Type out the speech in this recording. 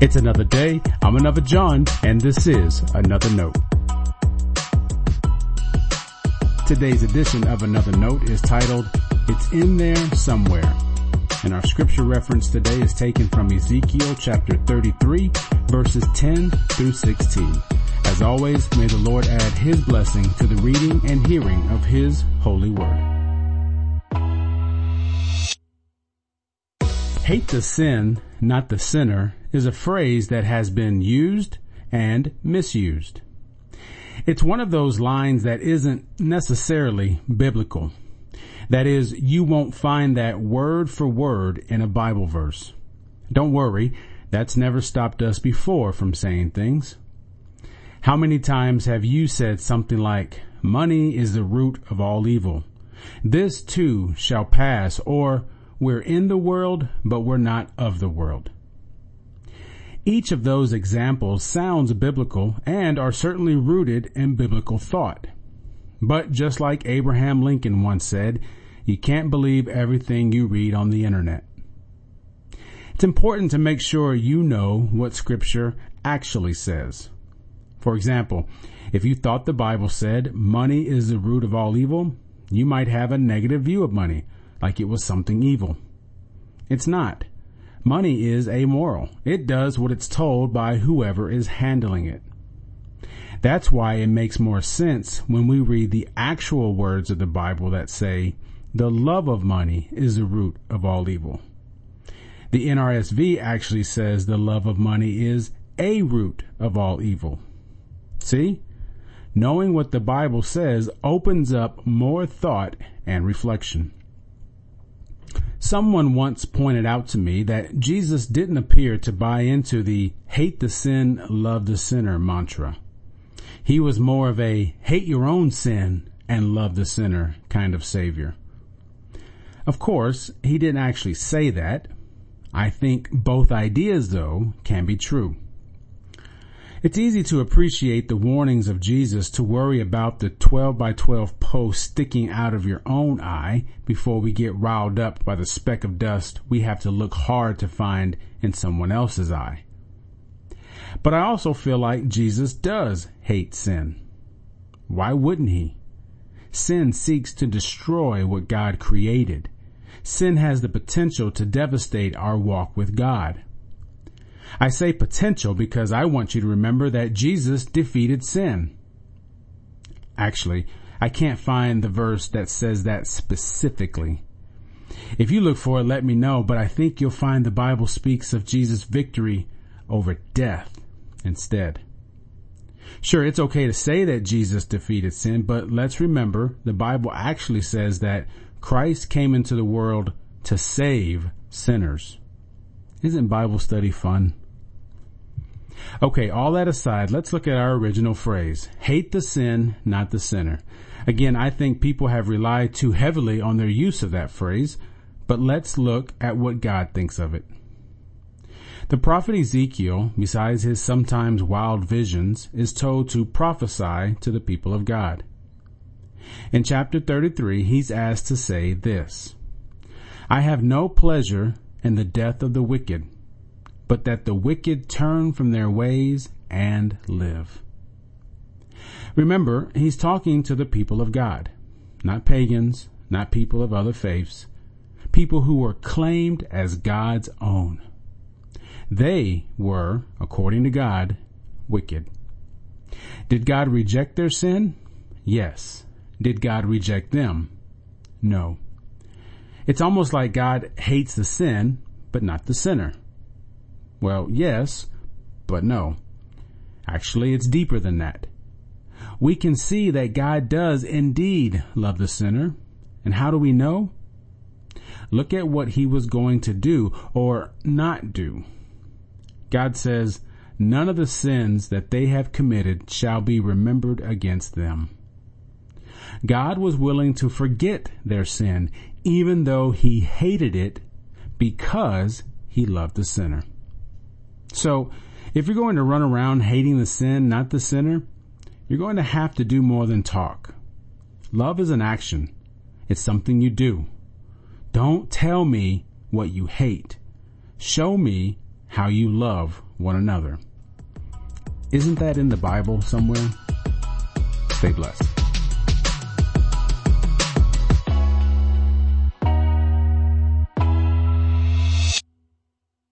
It's another day. I'm another John, and this is another note. Today's edition of another note is titled, It's in there somewhere. And our scripture reference today is taken from Ezekiel chapter 33 verses 10 through 16. As always, may the Lord add his blessing to the reading and hearing of his holy word. Hate the sin, not the sinner is a phrase that has been used and misused. It's one of those lines that isn't necessarily biblical. That is, you won't find that word for word in a Bible verse. Don't worry, that's never stopped us before from saying things. How many times have you said something like, money is the root of all evil. This too shall pass, or we're in the world, but we're not of the world. Each of those examples sounds biblical and are certainly rooted in biblical thought. But just like Abraham Lincoln once said, you can't believe everything you read on the internet. It's important to make sure you know what scripture actually says. For example, if you thought the Bible said money is the root of all evil, you might have a negative view of money, like it was something evil. It's not. Money is amoral. It does what it's told by whoever is handling it. That's why it makes more sense when we read the actual words of the Bible that say, the love of money is the root of all evil. The NRSV actually says the love of money is a root of all evil. See? Knowing what the Bible says opens up more thought and reflection. Someone once pointed out to me that Jesus didn't appear to buy into the hate the sin, love the sinner mantra. He was more of a hate your own sin and love the sinner kind of savior. Of course, he didn't actually say that. I think both ideas though can be true. It's easy to appreciate the warnings of Jesus to worry about the 12 by 12 post sticking out of your own eye before we get riled up by the speck of dust we have to look hard to find in someone else's eye. But I also feel like Jesus does hate sin. Why wouldn't he? Sin seeks to destroy what God created. Sin has the potential to devastate our walk with God. I say potential because I want you to remember that Jesus defeated sin. Actually, I can't find the verse that says that specifically. If you look for it, let me know, but I think you'll find the Bible speaks of Jesus' victory over death instead. Sure, it's okay to say that Jesus defeated sin, but let's remember the Bible actually says that Christ came into the world to save sinners. Isn't Bible study fun? Okay, all that aside, let's look at our original phrase. Hate the sin, not the sinner. Again, I think people have relied too heavily on their use of that phrase, but let's look at what God thinks of it. The prophet Ezekiel, besides his sometimes wild visions, is told to prophesy to the people of God. In chapter 33, he's asked to say this, I have no pleasure in the death of the wicked, but that the wicked turn from their ways and live. Remember, he's talking to the people of God, not pagans, not people of other faiths, people who were claimed as God's own. They were, according to God, wicked. Did God reject their sin? Yes. Did God reject them? No. It's almost like God hates the sin, but not the sinner. Well, yes, but no. Actually, it's deeper than that. We can see that God does indeed love the sinner. And how do we know? Look at what he was going to do or not do. God says, none of the sins that they have committed shall be remembered against them. God was willing to forget their sin, even though he hated it because he loved the sinner. So, if you're going to run around hating the sin, not the sinner, you're going to have to do more than talk. Love is an action. It's something you do. Don't tell me what you hate. Show me how you love one another. Isn't that in the Bible somewhere? Stay blessed.